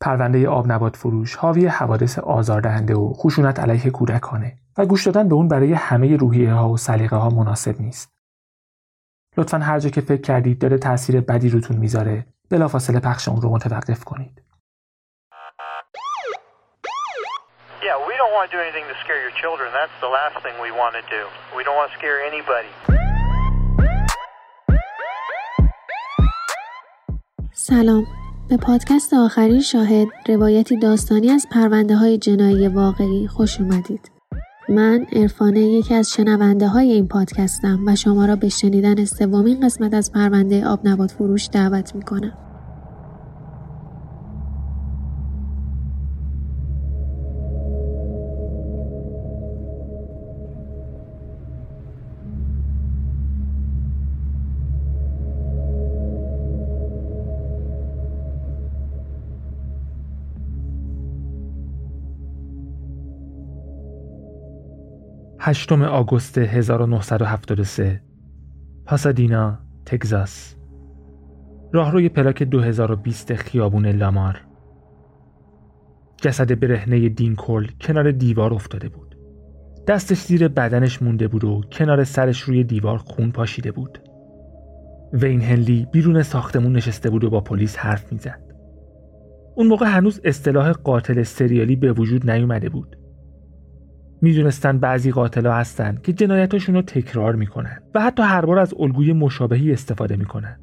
پرونده آب نبات فروش حاوی حوادث آزاردهنده و خشونت علیه کودکانه و گوش دادن به اون برای همه روحیه ها و سلیقه ها مناسب نیست. لطفا هر جا که فکر کردید داره تاثیر بدی روتون می‌ذاره بلافاصله پخش اون رو متوقف کنید. Yeah, we don't want to do anything to scare your children. That's the last thing we want to do. We don't want to scare anybody. سلام به پادکست آخرین شاهد روایتی داستانی از پرونده های جنایی واقعی خوش اومدید. من عرفانه یکی از شنونده های این پادکستم و شما را به شنیدن سومین قسمت از پرونده آب نبات فروش دعوت می کنم. هشتم آگوست 1973 پاسادینا، تگزاس. راهروی پلاک 2020 خیابون لامار. جسد برهنه دین کل کنار دیوار افتاده بود. دستش زیر بدنش مونده بود و کنار سرش روی دیوار خون پاشیده بود. وین هنلی بیرون ساختمون نشسته بود و با پلیس حرف می‌زد. اون موقع هنوز اصطلاح قاتل سریالی به وجود نیومده بود. می‌دونستن بعضی قاتلا هستن که جنایتاشون رو تکرار می‌کنن و حتی هر بار از الگوی مشابهی استفاده می‌کنن.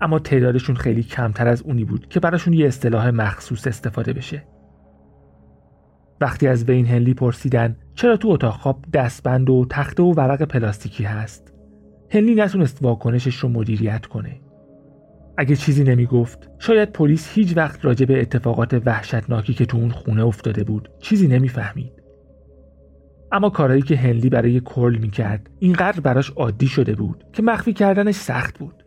اما تعدادشون خیلی کمتر از اونی بود که براشون یه اصطلاح مخصوص استفاده بشه. وقتی از وین هنلی پرسیدن چرا تو اتاق خواب دستبند و تخته و ورق پلاستیکی هست هنلی نتونست واکنشش رو مدیریت کنه. اگه چیزی نمی‌گفت شاید پلیس هیچ وقت راجع به اتفاقات وحشتناکی که تو اون خونه افتاده بود چیزی نمی‌فهمید. اما کارهایی که هنلی برای کرل می‌کرد اینقدر براش عادی شده بود که مخفی کردنش سخت بود.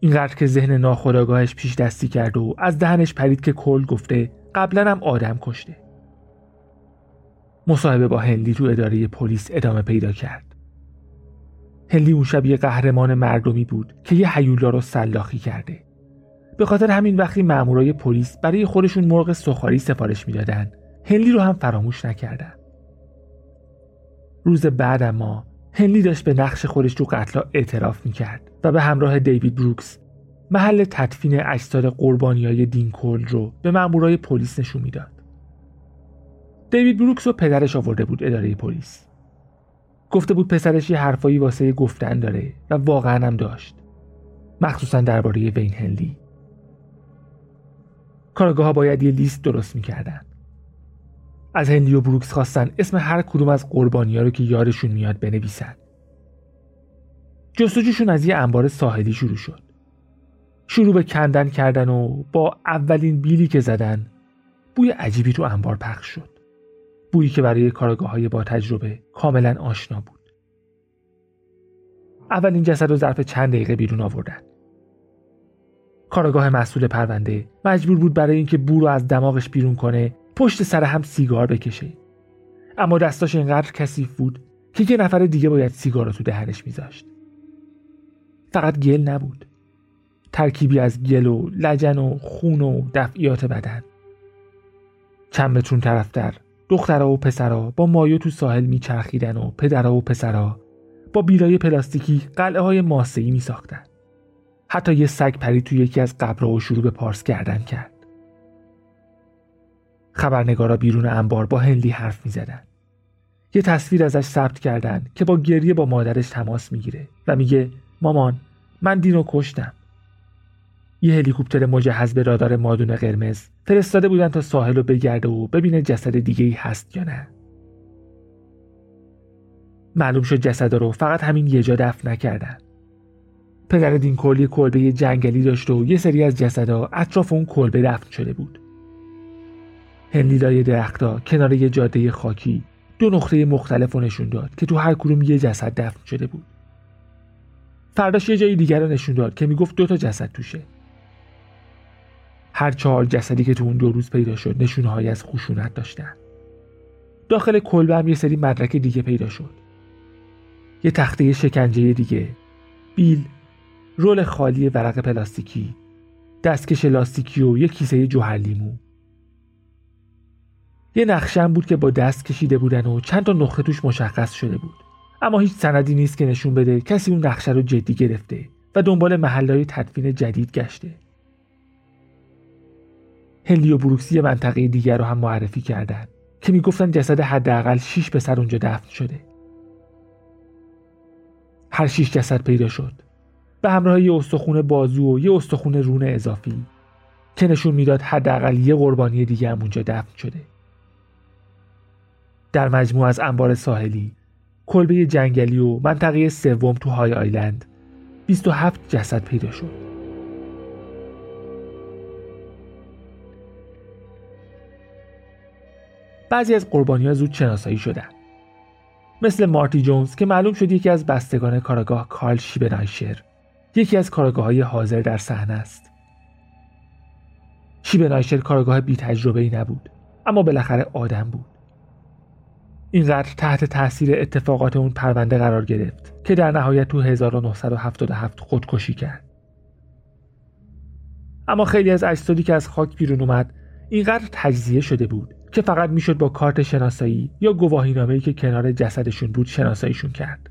اینقدر که ذهن ناخودآگاهش پیش دستی کرد و از دهنش پرید که کل گفته قبلا هم آدم کشته. مصاحبه با هنلی تو اداره پلیس ادامه پیدا کرد. هنلی اون شب یه قهرمان مردمی بود که یه حیولا رو سلاخی کرده. به خاطر همین وقتی مامورای پلیس برای خودشون مرغ سخاری سفارش می‌دادن هنلی رو هم فراموش نکردن. روز بعد اما هنلی داشت به نقش خودش تو قتلا اعتراف می‌کرد و به همراه دیوید بروکس محل تدفین اجساد قربانی های دین کول رو به مامورای پلیس نشون می‌داد. دیوید بروکس رو پدرش آورده بود اداره پلیس. گفته بود پسرش یه حرفایی واسه گفتن داره و واقعا هم داشت. مخصوصا درباره وین هنلی. کارگاه ها باید یه لیست درست می‌کردن. از هندی و بروکس خواستن اسم هر کدوم از قربانی ها رو که یارشون میاد بنویسن. جستجوشون از یه انبار ساحلی شروع شد. شروع به کندن کردن و با اولین بیلی که زدن بوی عجیبی تو انبار پخش شد. بویی که برای کارگاه های با تجربه کاملا آشنا بود. اولین جسد رو ظرف چند دقیقه بیرون آوردن. کارگاه مسئول پرونده مجبور بود برای اینکه بو رو از دماغش بیرون کنه پشت سر هم سیگار بکشه اما دستاش اینقدر کثیف بود که یه نفر دیگه باید سیگار رو تو دهنش میذاشت فقط گل نبود ترکیبی از گل و لجن و خون و دفعیات بدن چند مترون طرفتر دخترها و پسرها با مایو تو ساحل میچرخیدن و پدرها و پسرها با بیرای پلاستیکی قلعه های ماسهی می ساختن. حتی یه سگ پرید توی یکی از قبرها و شروع به پارس کردن کرد. خبرنگارا بیرون انبار با هنلی حرف می زدن. یه تصویر ازش ثبت کردن که با گریه با مادرش تماس می‌گیره و میگه مامان من دینو کشتم. یه هلیکوپتر مجهز به رادار مادون قرمز فرستاده بودن تا ساحل رو بگرده و ببینه جسد دیگه ای هست یا نه. معلوم شد جسد رو فقط همین یه جا دفن نکردن. پدر دین کلی کلبه جنگلی داشت و یه سری از جسدها اطراف اون کلبه دفن شده بود. هنلی لای درختا کنار یه جاده خاکی دو نقطه مختلف رو نشون داد که تو هر کدوم یه جسد دفن شده بود. فرداش یه جای دیگر رو نشون داد که می‌گفت دو تا جسد توشه. هر چهار جسدی که تو اون دو روز پیدا شد نشونهایی از خشونت داشتن. داخل کلبه هم یه سری مدرک دیگه پیدا شد. یه تخته شکنجه دیگه بیل رول خالی ورق پلاستیکی دستکش لاستیکی و یک کیسه جوهر یه نقشه هم بود که با دست کشیده بودن و چند تا نقطه توش مشخص شده بود. اما هیچ سندی نیست که نشون بده کسی اون نقشه رو جدی گرفته و دنبال محلهای تدفین جدید گشته. هلی و بروکسی منطقه دیگر رو هم معرفی کردند که می‌گفتن جسد حداقل 6 پسر اونجا دفن شده. هر شیش جسد پیدا شد. به همراه یه استخون بازو و یه استخون رون اضافی که نشون می‌داد حداقل یه قربانی دیگه هم اونجا دفن شده. در مجموع از انبار ساحلی کلبه جنگلی و منطقه سوم تو های آیلند. 27 جسد پیدا شد. بعضی از قربانی ها زود شناسایی شدن. مثل مارتی جونز که معلوم شد یکی از بستگان کاراگاه کارل شیبنایشر یکی از کاراگاه های حاضر در صحنه است. شیبنایشر کاراگاه بی تجربه ای نبود اما بالاخره آدم بود. اینقدر تحت تاثیر اتفاقات اون پرونده قرار گرفت که در نهایت تو 1977 خودکشی کرد اما خیلی از اجسادی که از خاک بیرون اومد اینقدر تجزیه شده بود که فقط می‌شد با کارت شناسایی یا گواهینامه‌ای که کنار جسدشون بود شناساییشون کرد.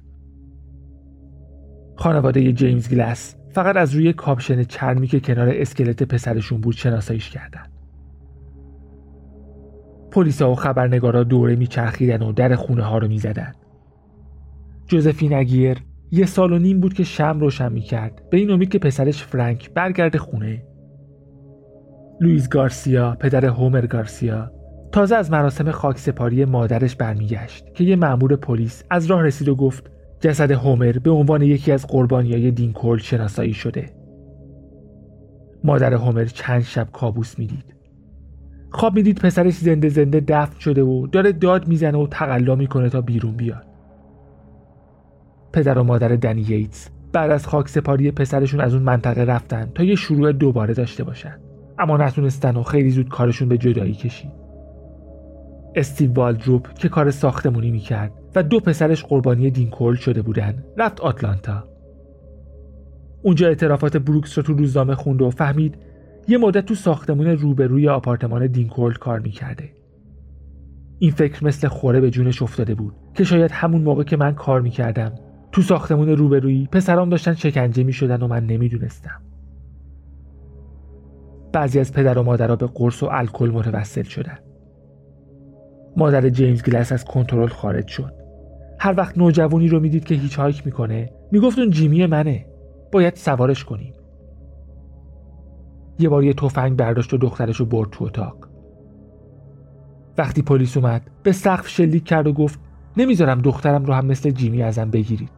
خانواده جیمز گلس فقط از روی کاپشن چرمی که کنار اسکلت پسرشون بود شناساییش کردند. پلیسا و خبرنگارا دوره میچرخیدن و در خونه ها رو می‌زدن. جوزفین اگیر یه سال و نیم بود که شم روشن می‌کرد به این امید که پسرش فرانک برگرده خونه. لویز گارسیا پدر هومر گارسیا تازه از مراسم خاکسپاری مادرش برمیگشت که یه مأمور پلیس از راه رسید و گفت جسد هومر به عنوان یکی از قربانیای دینکول شناسایی شده. مادر هومر چند شب کابوس می‌دید. خواب می‌دید پسرش زنده زنده دفن شده و داره داد می‌زنه و تقلا می‌کنه تا بیرون بیاد. پدر و مادر دنی ییتس بعد از خاک سپاری پسرشون از اون منطقه رفتن تا یه شروع دوباره داشته باشن اما نتونستن و خیلی زود کارشون به جدایی کشید. استیو والدروپ که کار ساختمونی می‌کرد و دو پسرش قربانی دینکول شده بودن رفت آتلانتا اونجا اعترافات بروکس رو تو روزنامه خوند و فهمید یه مدت تو ساختمون روبروی آپارتمان دینکول کار می‌کرده. این فکر مثل خوره به جونش افتاده بود که شاید همون موقع که من کار می‌کردم تو ساختمون روبرویی پسرام داشتن شکنجه می‌شدن و من نمی‌دونستم. بعضی از پدر و مادرها به قرص و الکل متوسل شدن. مادر جیمز گلس از کنترل خارج شد. هر وقت نوجوانی رو می‌دید که هیچ هایک می‌کنه می‌گفت اون جیمی منه. باید سوارش کنیم. یه بار یه تفنگ برداشت و دخترش رو برد تو اتاق. وقتی پلیس اومد به سقف شلیک کرد و گفت نمی‌ذارم دخترم رو هم مثل جیمی ازم بگیرید.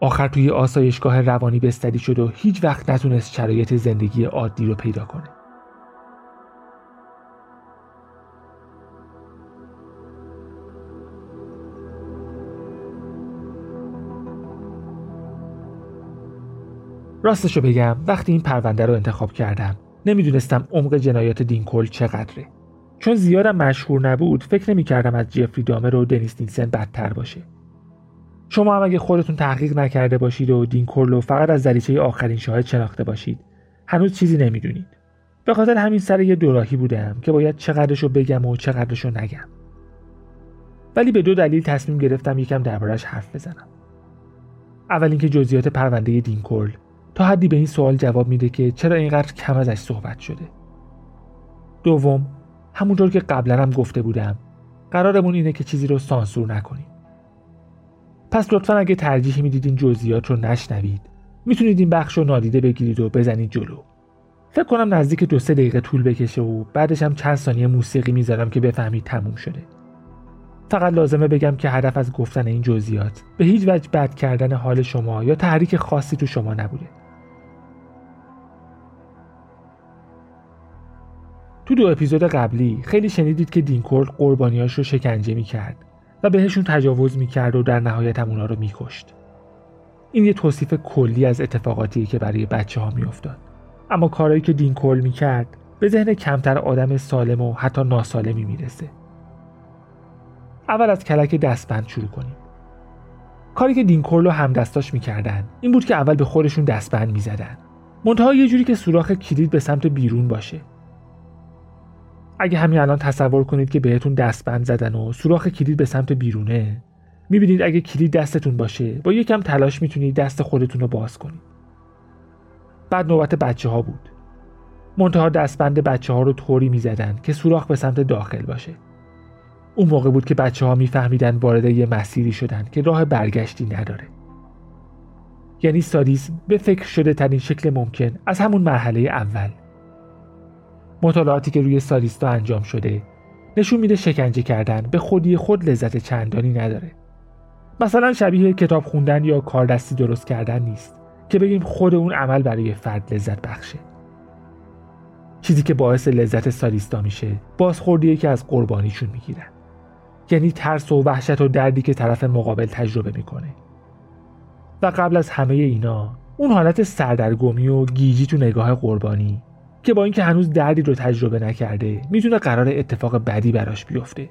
آخر توی آسایشگاه روانی بستری شد و هیچ وقت نتونست شرایط زندگی عادی رو پیدا کنه. راستشو بگم وقتی این پرونده رو انتخاب کردم نمی‌دونستم عمق جنایات دینکل چقدره. چون زیادم مشهور نبود فکر نمی‌کردم از جفری دامر و دنیس نینسن بدتر باشه. شما هم اگه خودتون تحقیق نکرده باشید و دینکل رو فقط از دریچه آخرین شاهد شناخته باشید هنوز چیزی نمی‌دونید. به خاطر همین سر یه دوراهی بودم که باید چقدرشو بگم و چقدرشو نگم. ولی به دو دلیل تصمیم گرفتم یکم دربارش حرف بزنم. اول اینکه جزئیات پرونده دینکل تا حدی به این سوال جواب میده که چرا اینقدر کم ازش صحبت شده. دوم همونطور که قبلا هم گفته بودم قرارمون اینه که چیزی رو سانسور نکنیم. پس لطفا اگه ترجیحی می‌دید این جزئیات رو نشنوید می‌تونید این بخش رو نادیده بگیرید و بزنید جلو. فکر کنم نزدیک دو سه دقیقه طول بکشه و بعدش هم چند ثانیه موسیقی می‌ذارم که بفهمید تموم شده. فقط لازمه بگم که هدف از گفتن این جزئیات به هیچ وجه بد کردن حال شما یا تحریک خاصی تو شما نبوده. تو دو اپیزود قبلی خیلی شنیدید که دینکورد قربانیاش رو شکنجه می‌کرد و بهشون تجاوز می‌کرد و در نهایت هم اونا رو میکشت. این یه توصیف کلی از اتفاقاتیه که برای بچه ها میافتاد. اما کارهایی که دینکول می‌کرد به ذهن کمتر آدم سالم و حتی ناسالمی می‌رسه. اول از کلک دستبند شروع کنیم. کاری که دینکورل و همدستاش می‌کردن این بود که اول به خودشون دستبند می‌زدن منتها یه جوری که سوراخ کلید به سمت بیرون باشه اگه همین الان تصور کنید که بهتون دستبند زدن و سوراخ کلید به سمت بیرونه می‌بینید اگه کلید دستتون باشه با یکم تلاش می‌تونید دست خودتون رو باز کنید. بعد نوبت بچه ها بود. منتها دستبند بچه ها رو طوری می‌زدن که سوراخ به سمت داخل باشه. اون موقع بود که بچه ها میفهمیدن وارد یه مسیری شدن که راه برگشتی نداره. یعنی سادیسم به فکر شده ترین شکل ممکن از همون مرحله اول. مطالعاتی که روی سادیستا انجام شده نشون میده شکنجه کردن به خودی خود لذت چندانی نداره. مثلا شبیه کتاب خوندن یا کاردستی درست کردن نیست که بگیم خود اون عمل برای فرد لذت بخشه. چیزی که باعث لذت سادیستا میشه بازخوردیه که از قربانیشون می‌گیرن. یعنی ترس و وحشت و دردی که طرف مقابل تجربه می‌کنه. و قبل از همه اینا اون حالت سردرگمی و گیجی تو نگاه قربانی که با اینکه هنوز دردی رو تجربه نکرده می‌تونه قرار اتفاق بدی براش بیفته.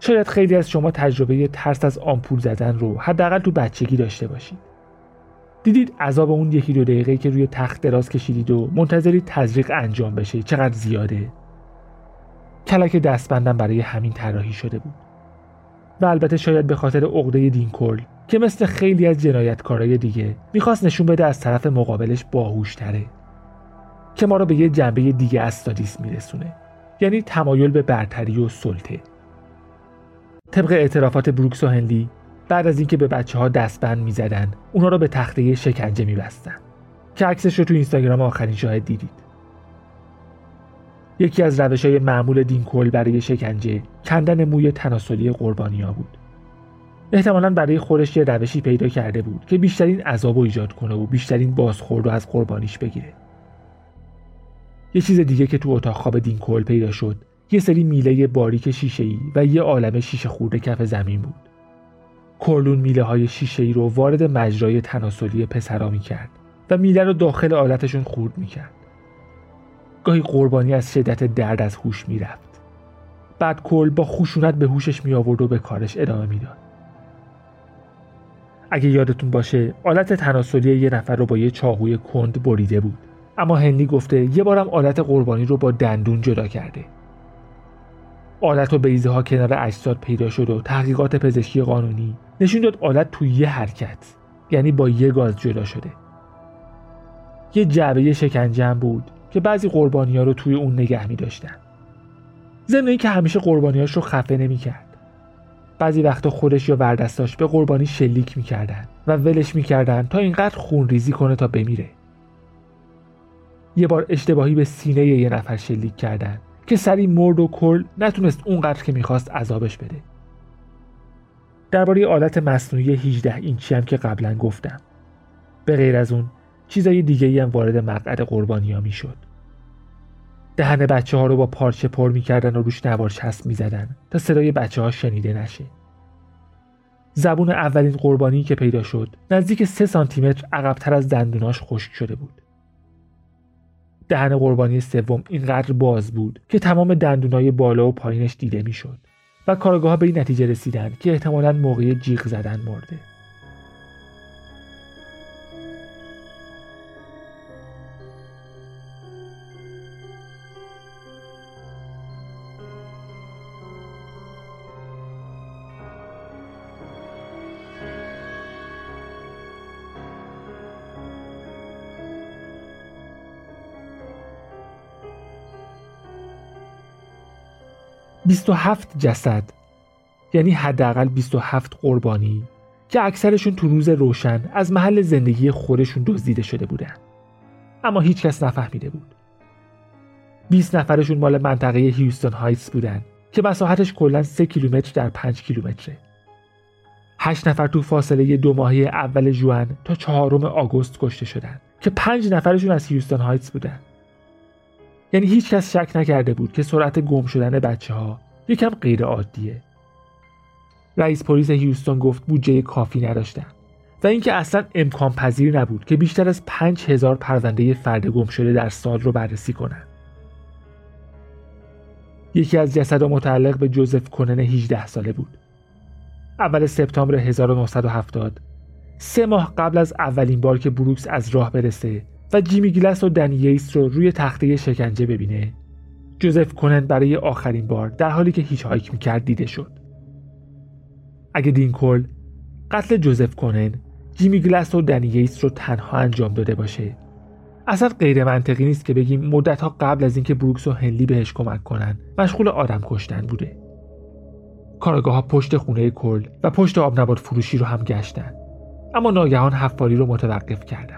شاید خیلی از شما تجربه ترس از آمپول زدن رو حداقل تو بچگی داشته باشید. دیدید عذاب اون یکی دو دقیقه که روی تخت دراز کشیدید و منتظری تزریق انجام بشه. چقدر زیاده. کلک دستبندم برای همین طراحی شده بود. و البته شاید به خاطر عقده دینکل که مثل خیلی از جنایتکارای دیگه می‌خواست نشون بده از طرف مقابلش باهوشتره. که ما رو به یه جنبه دیگه از سادیس میرسونه. یعنی تمایل به برتری و سلطه. طبق اعترافات بروکس و هنلی بعد از اینکه به بچه ها دستبند می‌زدن اونا رو به تخته شکنجه میبستن. که عکسش رو تو اینستاگرام آخرین شاهد دیدید. یکی از روش های معمول دینکل برای شکنجه کندن موی تناسلی قربانیا بود. احتمالا برای خودش یه روشی پیدا کرده بود که بیشترین عذاب ایجاد کنه و بیشترین بازخورد رو از قربانیش بگیره. یه چیز دیگه که تو اتاق خواب دینکل پیدا شد یه سری میله باریک شیشه‌ای و یه عالم شیشه خورده کف زمین بود کورلون میله های شیشه ای رو وارد مجرای تناسلی پسرا می کرد و میله رو داخل آلتشون خورد می کرد. گاهی قربانی از شدت درد از هوش می رفت. بعد کل با خشونت به هوشش می آورد و به کارش ادامه می‌داد. اگه یادتون باشه آلت تناسلی یه نفر رو با یه چاقوی کند بریده بود اما هنلی گفته یه بارم آلت قربانی رو با دندون جدا کرده. آلت و بیزه ها کنار اجساد پیدا شد و تحقیقات پزشکی قانونی نشون داد آلت توی یه حرکت یعنی با یه گاز جدا شده. یه جعبه شکنجه بود که بعضی قربانی ها رو توی اون نگه می داشتن ضمن که همیشه قربانیاش رو خفه نمی کرد بعضی وقتا خودش یا وردستاش به قربانی شلیک می‌کردن و ولش می‌کردن تا اینقدر خون ریزی کنه تا بمیره. یه بار اشتباهی به سینه یه نفر شلیک کردن که سری مرد و کل نتونست اونقدر که می‌خواست عذابش بده. درباره آلت مصنوعی 18 اینچی هم که قبلا گفتم. به غیر از اون چیزای دیگه هم وارد مقعد قربانی ها می‌شد. دهن بچه ها رو با پارچه پر می‌کردن و روش نوار چسب می‌زدن تا صدای بچه ها شنیده نشه. زبون اولین قربانی که پیدا شد نزدیک سه سانتیمتر عقبتر از دندوناش خشک شده بود. دهن قربانی سوم اینقدر باز بود که تمام دندونای بالا و پایینش دیده می‌شد و کارگاه به این نتیجه رسیدن که احتمالا موقع جیغ زدن مرده. 27 جسد یعنی حداقل 27 قربانی که اکثرشون تو روز روشن از محل زندگی خودشون دزدیده شده بودن. اما هیچ کس نفهمیده بود. 20 نفرشون مال منطقه هیوستون هایتس بودن که مساحتش کلا 3 کیلومتر در 5 کیلومتره. 8 نفر تو فاصله دو ماهی اول جوان تا چهارم آگوست کشته شدن که 5 نفرشون از هیوستون هایتس بودن. یعنی هیچ کس شک نکرده بود که سرعت گم شدن بچه ها یکم غیر عادیه رئیس پلیس هیوستون گفت بودجه کافی نداشتن و اینکه اصلا امکان پذیر نبود که بیشتر از 5000 پرونده فرد گم شده در سال رو بررسی کنند. یکی از جسدها متعلق به جوزف کنن 18 ساله بود. اول سپتامبر 1970 سه ماه قبل از اولین بار که بروکس از راه برسه و جیمی گلس و دنییس رو روی تخته شکنجه ببینه. جوزف کنن برای آخرین بار در حالی که هیچ هایک می‌کرد دیده شد. اگه دینکل قتل جوزف کنن جیمی گلس و دنییس رو تنها انجام داده باشه. اصلا غیر منطقی نیست که بگیم مدت ها قبل از اینکه بروکس و هنلی بهش کمک کنن مشغول آدم کشتن بوده. کارگاه ها پشت خونه کل و پشت آب نبات فروشی رو هم گشتن. اما ناگهان حفاری رو متوقف کردن.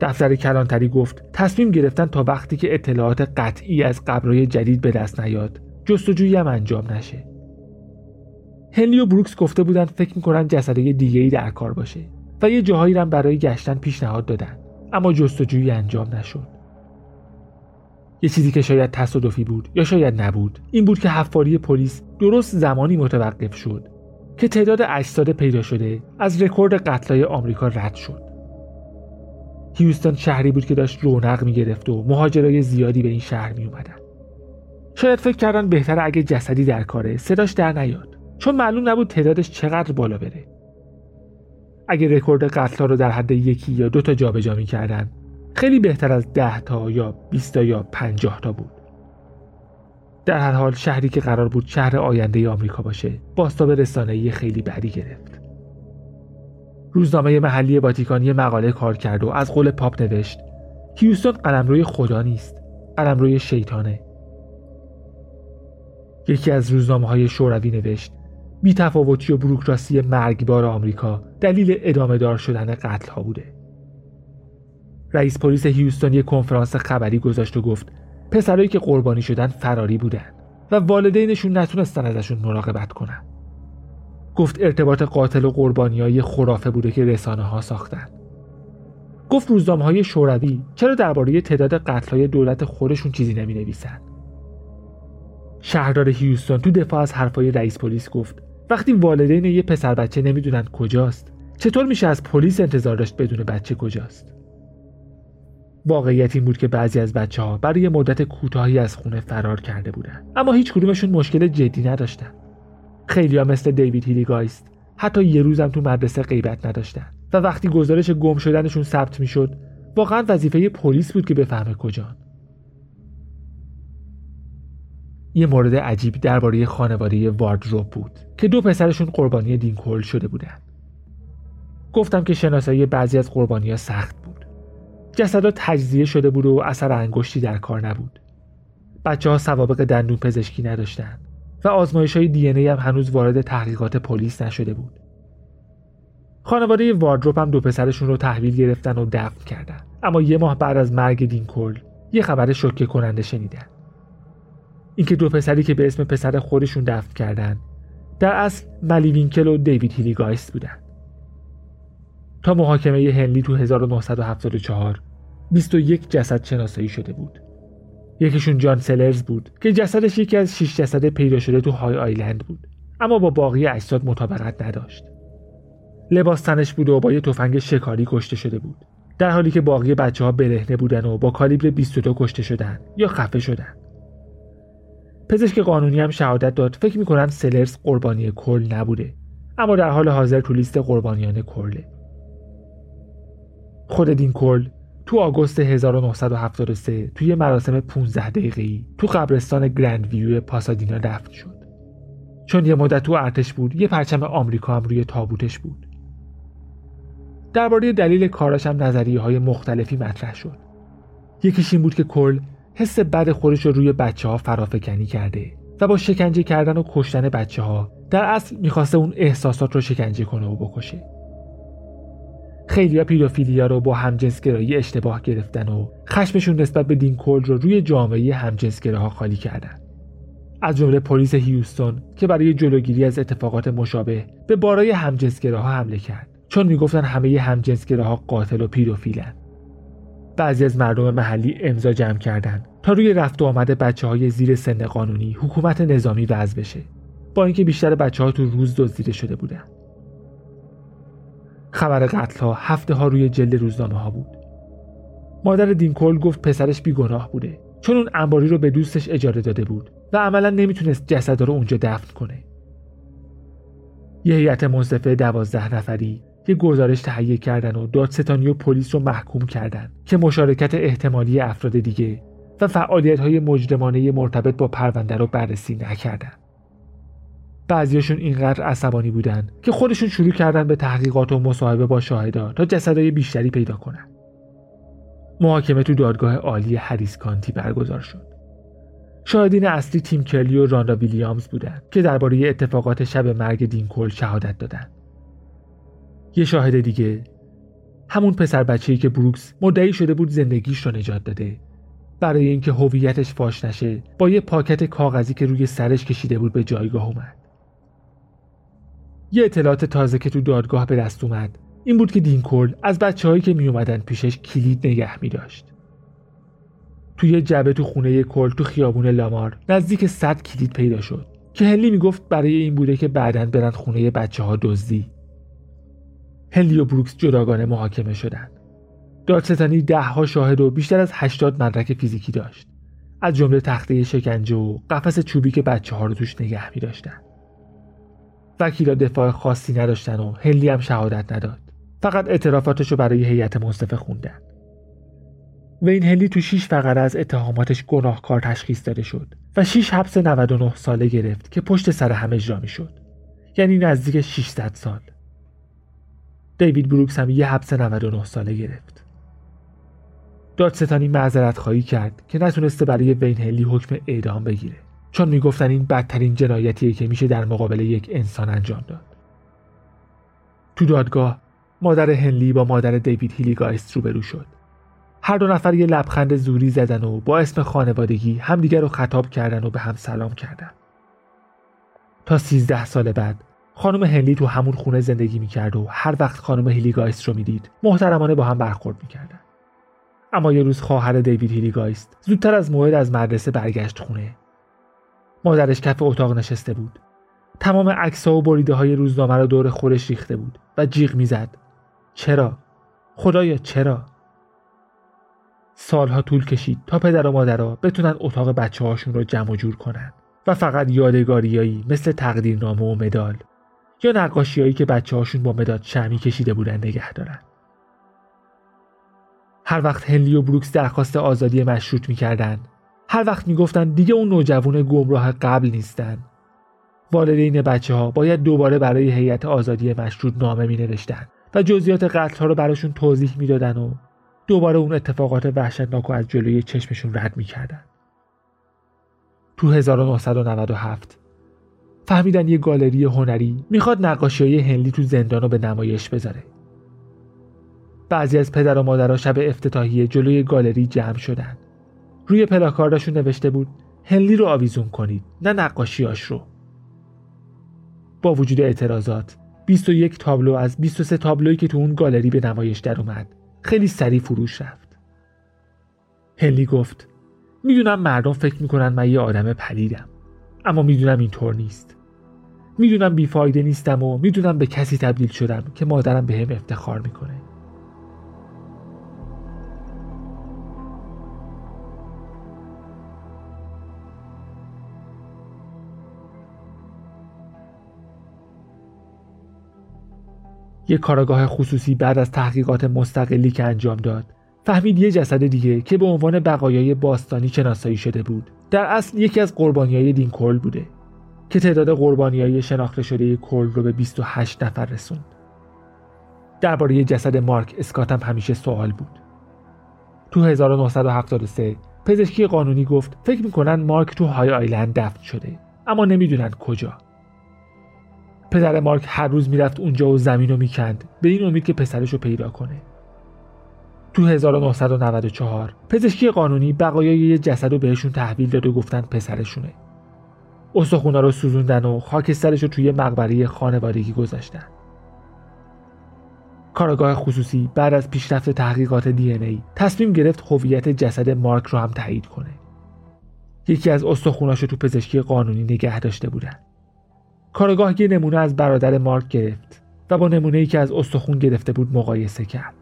دفتر کلانتری گفت تصمیم گرفتن تا وقتی که اطلاعات قطعی از قبرهای جدید به دست نیاد. جستجویی هم انجام نشه. هنلی و بروکس گفته بودن فکر می‌کنن جسده دیگه ای در کار باشه و یه جاهایی هم برای گشتن پیشنهاد دادن اما جستجویی انجام نشد. یه چیزی که شاید تصادفی بود یا شاید نبود این بود که حفاری پلیس درست زمانی متوقف شد که تعداد اجساد پیدا شده از رکورد قتلای آمریکا رد شد. هیوستن شهری بود که داشت رونق می‌گرفت و مهاجرای زیادی به این شهر می اومدن. شاید فکر کردن بهتر اگه جسدی در کاره صداش در نیاد چون معلوم نبود تعدادش چقدر بالا بره. اگه رکورد قتل رو در حد یکی یا دو تا جابجا می‌کردن خیلی بهتر از ده تا یا 20 تا یا 50 تا بود. در هر حال شهری که قرار بود شهر آینده آمریکا باشه باستاب رسانه‌ای خیلی بدی گرفت. روزنامه محلی واتیکانی مقاله کار کرد و از قول پاپ نوشت هیوستون قلمروی خدا نیست قلمروی شیطانه. یکی از روزنامه های شوروی نوشت بی تفاوتی و بروکراسی مرگبار آمریکا دلیل ادامه دار شدن قتل ها بوده. رئیس پلیس هیوستون یک کنفرانس خبری گذاشت و گفت پسرایی که قربانی شدن فراری بودن و والدینشون نتونستن ازشون مراقبت کنن. گفت ارتباط قاتل و قربانی های خرافه بوده که رسانه ها ساختن گفت روزنامه های شوروی چرا درباره تعداد قتل های دولت خودشون چیزی نمی نویسن شهردار هیوستون تو دفاع از حرفای رئیس پلیس گفت وقتی والدین یه پسر بچه نمی‌دونن کجاست چطور میشه از پلیس انتظار داشت بدون بچه کجاست؟ واقعیت این بود که بعضی از بچه ها برای مدت کوتاهی از خونه فرار کرده بودن اما هیچ کدومشون مشکل جدی نداشتن. خیلی ها مثل دیوید هیلیگایست حتی یه روزم تو مدرسه غیبت نداشتن. و وقتی گزارش گم شدنشون ثبت می‌شد واقعا وظیفه پلیس بود که بفهمه کجان یه مورد عجیب درباره خانواده واردروب بود که دو پسرشون قربانی دینکول شده بودن. گفتم که شناسایی بعضی از قربانی ها سخت بود. جسدها تجزیه شده بود و اثر انگشتی در کار نبود. بچه ها سوابق دندون پزشکی نداشتند و آزمایش های دی هم هنوز وارد تحقیقات پلیس نشده بود. خانواده واردروپ هم دو پسرشون رو تحویل گرفتن و دفن کردن. اما یه ماه بعد از مرگ دینکل یه خبر شوکه کننده شنیدن. اینکه دو پسری که به اسم پسر خودشون دفن کردن در اصل ملی وینکل و دیوید هیلیگایست بودن. تا محاکمه هنلی تو 1974 21 جسد شناسایی شده بود. یکیشون جان سلرز بود که جسدش یکی از 6 جسد پیدا شده تو های آیلند بود. اما با باقی اجساد مطابقت نداشت. لباس تنش بود و با یه تفنگ شکاری کشته شده بود. در حالی که باقی بچه ها برهنه بودن و با کالیبر 22 کشته شدن یا خفه شدن. پزشک قانونی هم شهادت داد فکر می‌کنن سلرز قربانی کل نبوده. اما در حال حاضر تو لیست قربانیان کله. خود دین کل تو آگوست 1973 توی مراسم 15 دقیقه‌ای تو قبرستان گرند ویو پاسادینا دفن شد. چون یه مدت تو ارتش بود، یه پرچم آمریکا هم روی تابوتش بود. درباره دلیل کاراش هم نظریه های مختلفی مطرح شد. یکیش این بود که کل حس بد خودش رو روی بچه ها فرافکنی کرده و با شکنجه کردن و کشتن بچه ها در اصل می‌خواسته اون احساسات رو شکنجه کنه و بکشه. خیلی پیدوفیلیا رو با همجنسگرایی اشتباه گرفتن و خشمشون نسبت به دین کل رو روی جامعه همجنسگراها خالی کردن. از جمله پلیس هیوستون که برای جلوگیری از اتفاقات مشابه به بارای همجنسگراها حمله کرد. چون می‌گفتن همه همجنسگراها قاتل و پیدوفیلن. بعضی از مردم محلی امضا جمع کردند تا روی رفت و آمد بچه های زیر سن قانونی حکومت نظامی وضع بشه. با اینکه بیشتر بچه ها تو روز دزدیده شده بودند خبر قتل ها هفته ها روی جلد روزنامه ها بود مادر دینکل گفت پسرش بیگناه بوده چون اون انباری رو به دوستش اجاره داده بود و عملا نمی‌تونست جسد رو اونجا دفن کنه یه هیئت منصفه دوازده نفری یه گزارش تهیه کردن و دادستانی و پلیس رو محکوم کردن که مشارکت احتمالی افراد دیگه و فعالیت های مجرمانه مرتبط با پرونده رو بررسی نکردن. بعضیاشون اینقدر عصبانی بودن که خودشون شروع کردن به تحقیقات و مصاحبه با شاهدا تا جسدهای بیشتری پیدا کنن. محاکمه تو دادگاه عالی هریس کانتی برگزار شد. شاهدین اصلی تیم کرلی و راندا ویلیامز بودند که درباره اتفاقات شب مرگ دینکل شهادت دادند. یه شاهد دیگه همون پسر بچه‌ای که بروکس مدعی شده بود زندگیش رو نجات داده برای اینکه هویتش فاش نشه با یه پاکت کاغذی که روی سرش کشیده بود به جایگاه اومد یه اطلاعات تازه که تو دادگاه به دست اومد این بود که دینکل از بچههایی که می اومدن پیشش کلید نگه می داشت. توی جبه تو خونه کل تو خیابون لامار نزدیک صد کلید پیدا شد که هلی می‌گفت برای این بوده که بعدا برن خونه بچه ها دزدی هلی و بروکس جداگانه محاکمه شدند دادستانی ده ها شاهد و بیشتر از 80 مدرک فیزیکی داشت از جمله تخته شکنجه و قفس چوبی که بچه ها رو توش نگه می داشتن. وکیلا دفاع خاصی نداشتن و هلی هم شهادت نداد. فقط اعترافاتش رو برای هیئت منصفه خوندن. و این هلی تو 6 فقره از اتهاماتش گناهکار تشخیص داده شد و 6 حبس 99 ساله گرفت که پشت سر هم اجرا شد یعنی نزدیک 600 سال. دیوید بروکس هم یه حبس 99 ساله گرفت. دادستانی معذرت خواهی کرد که نتونسته برای وین هلی حکم اعدام بگیره. چون می‌گفتن این بدترین جنایتیه که میشه در مقابل یک انسان انجام داد. تو دادگاه مادر هنلی با مادر دیوید هیلیگایست روبرو شد. هر دو نفر یه لبخند زوری زدن و با اسم خانوادگی همدیگر رو خطاب کردن و به هم سلام کردن. تا سیزده سال بعد خانم هنلی تو همون خونه زندگی می‌کرد و هر وقت خانم هیلیگایست رو می‌دید محترمانه با هم برخورد می‌کردن. اما یه روز خواهر دیوید هیلیگایست زودتر از موعد از مدرسه برگشت خونه. مادرش کف اتاق نشسته بود. تمام عکسها و بریده های روزنامه رو دور خورش ریخته بود و جیغ می‌زد. چرا؟ خدایا چرا؟ سالها طول کشید تا پدر و مادرها بتونن اتاق بچه هاشون رو جمع و جور کنن و فقط یادگاریایی مثل تقدیرنامه و مدال یا نقاشیهایی که بچه هاشون با مداد شمی کشیده بودن نگه دارن. هر وقت هنلی و بروکس درخواست آزادی مشروط می‌کردن هر وقت می‌گفتن دیگه اون نوجوان گمراه قبل نیستن والدین بچه ها باید دوباره برای هیئت آزادی مشروط نامه می نوشتن و جزئیات قتل ها رو براشون توضیح می‌دادن و دوباره اون اتفاقات وحشتناک و از جلوی چشمشون رد می‌کردن. تو 1997 فهمیدن یه گالری هنری می‌خواد نقاشی های هنلی تو زندان رو به نمایش بذاره. بعضی از پدر و مادرها شب افتتاحیه جلوی گالری جمع شدن. روی پلاکارداشون نوشته بود هنلی رو آویزون کنید نه نقاشیاش رو. با وجود اعتراضات 21 تابلو از 23 تابلویی که تو اون گالری به نمایش در اومد خیلی سریع فروش رفت. هنلی گفت می‌دونم مردم فکر می‌کنن من یه آدم پلیدم اما می‌دونم اینطور نیست. می‌دونم بیفایده نیستم و می‌دونم به کسی تبدیل شدم که مادرم به هم افتخار می‌کنه یک کاراگاه خصوصی بعد از تحقیقات مستقلی که انجام داد فهمید یه جسد دیگه که به عنوان بقایای باستانی شناسایی شده بود در اصل یکی از قربانیای دینکل بوده که تعداد قربانی های شناخته شده کل رو به 28 نفر رسوند. درباره جسد مارک اسکات هم همیشه سوال بود. تو 1973 پزشکی قانونی گفت فکر می‌کنن مارک تو های آیلند دفن شده اما نمی‌دونن کجا. پدر مارک هر روز می‌رفت اونجا و زمین رو می‌کند به این امید که پسرش رو پیدا کنه. تو 1994 پزشکی قانونی بقایای یه جسد رو بهشون تحویل داد و گفتن پسرشونه. استخونا رو سوزوندن و خاکسترش رو توی مقبره خانوادگی گذاشتن کارگاه خصوصی بعد از پیشرفت تحقیقات دی ای تصمیم گرفت هویت جسد مارک رو هم تایید کنه یکی از استخوناش رو تو پزشکی قانونی نگه داشته بودن کارگاه یه نمونه از برادر مارک گرفت و با نمونه ای که از استخون گرفته بود مقایسه کرد.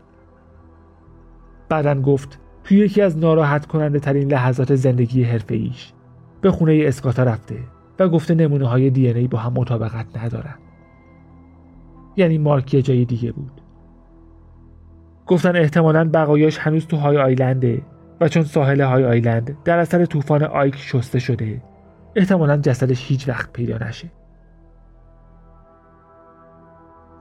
بعدا گفت توی یکی از ناراحت کننده ترین لحظات زندگی حرفه ایش به خونه اسکاتا رفته و گفته نمونه های دی ای با هم مطابقت ندارن. یعنی مارک یه جای دیگه بود. گفتن احتمالا بقایاش هنوز تو های آیلنده و چون ساحل های آیلند در اثر طوفان آیک شسته شده احتمالا جسدش هیچ وقت پیدا نشه.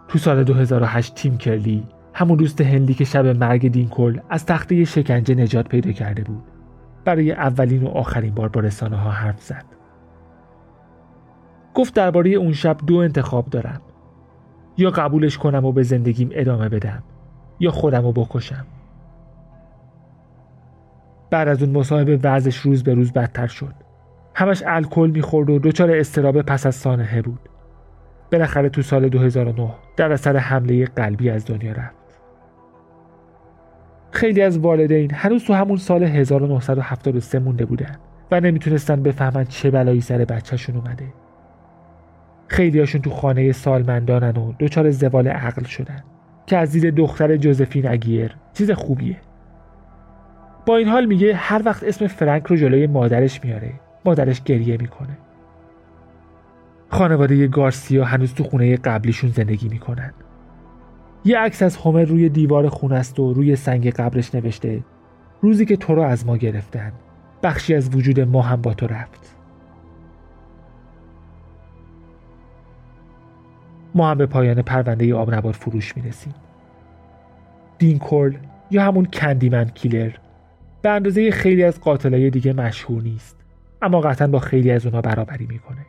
تو سال 2008 تیم کرلی همون دوست هندی که شب مرگ دینکل از تخته شکنجه نجات پیدا کرده بود. برای اولین و آخرین بار با رسانه ها حرف زد. گفت درباره اون شب دو انتخاب دارم. یا قبولش کنم و به زندگیم ادامه بدم یا خودم رو بکشم. بعد از اون مصاحبه وضعش روز به روز بدتر شد. همش الکل می‌خورد و دچار استرابه پس از سانحه بود. بالاخره تو سال 2009 در اثر حمله قلبی از دنیا رفت. خیلی از والدین هنوز تو همون سال 1973 مونده بودن و نمی‌تونستن بفهمن چه بلایی سر بچهشون اومده. خیلیاشون تو خانه سالمندانن و دچار زوال عقل شدن که از دید دختر جوزفین اگیر چیز خوبیه. با این حال میگه هر وقت اسم فرانک رو جلوی مادرش میاره مادرش گریه می‌کنه. خانواده گارسیا هنوز تو خونه قبلیشون زندگی می‌کنن. یه عکس از هومر روی دیوار خونه است و روی سنگ قبرش نوشته روزی که تو رو از ما گرفتن. بخشی از وجود ما هم با تو رفت. ما هم به پایان پرونده آب فروش می‌رسیم. دین کورل یا همون کندیمن کیلر به اندازه خیلی از قاتلای دیگه مشهور نیست اما قطعا با خیلی از اونها برابری می‌کنه.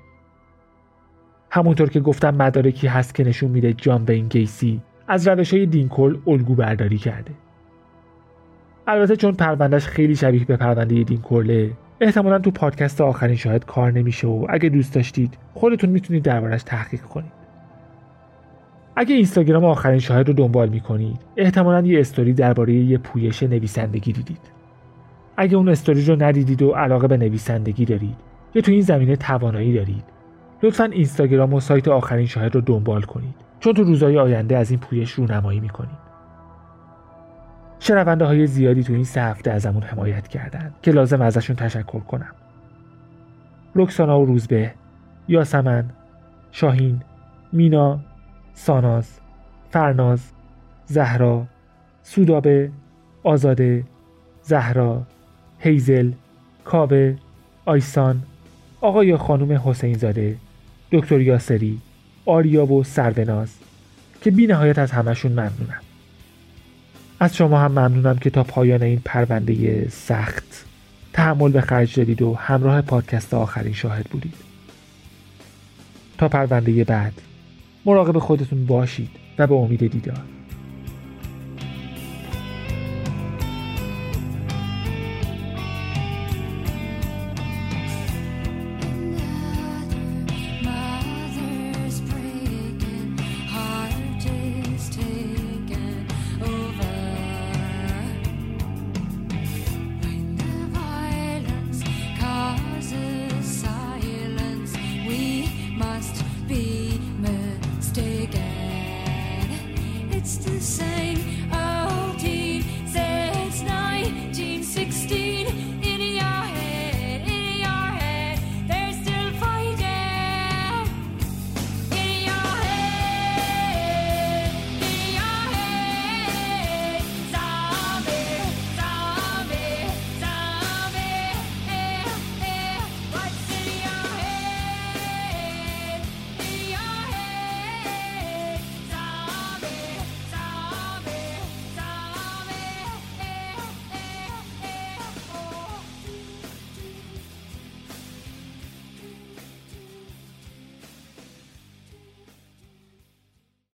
همونطور که گفتم مدارکی هست که نشون میده جان وین گیسی از روش های دینکل الگو برداری کرده. البته چون پروندهش خیلی شبیه به پرونده دینکله احتمالا تو پادکست آخرین شاهد کار نمیشه و اگه دوست داشتید خودتون می‌تونید دربارش تحقیق کنید. اگه اینستاگرام آخرین شاهد رو دنبال می‌کنید احتمالا یه استوری درباره یه پویش نویسندگی دیدید. اگه اون استوری رو ندیدید و علاقه به نویسندگی دارید یا تو این زمینه توانایی دارید لطفا اینستاگرام و سایت آخرین شاهد رو دنبال کنید. چون تو روزهای آینده از این پویش رونمایی می‌کنید شنونده های زیادی تو این سه هفته ازمون حمایت کردند که لازم ازشون تشکر کنم. رکسانا و روزبه یاسمن شاهین مینا ساناز فرناز زهرا سودابه آزاده زهرا هیزل کاوه آیسان آقای خانم حسین زاده دکتر یاسری آریا و سروناز که بی نهایت از همشون ممنونم. از شما هم ممنونم که تا پایان این پرونده سخت تحمل به خرج دادید و همراه پادکست آخرین شاهد بودید. تا پرونده بعد مراقب خودتون باشید و به امید دیدار.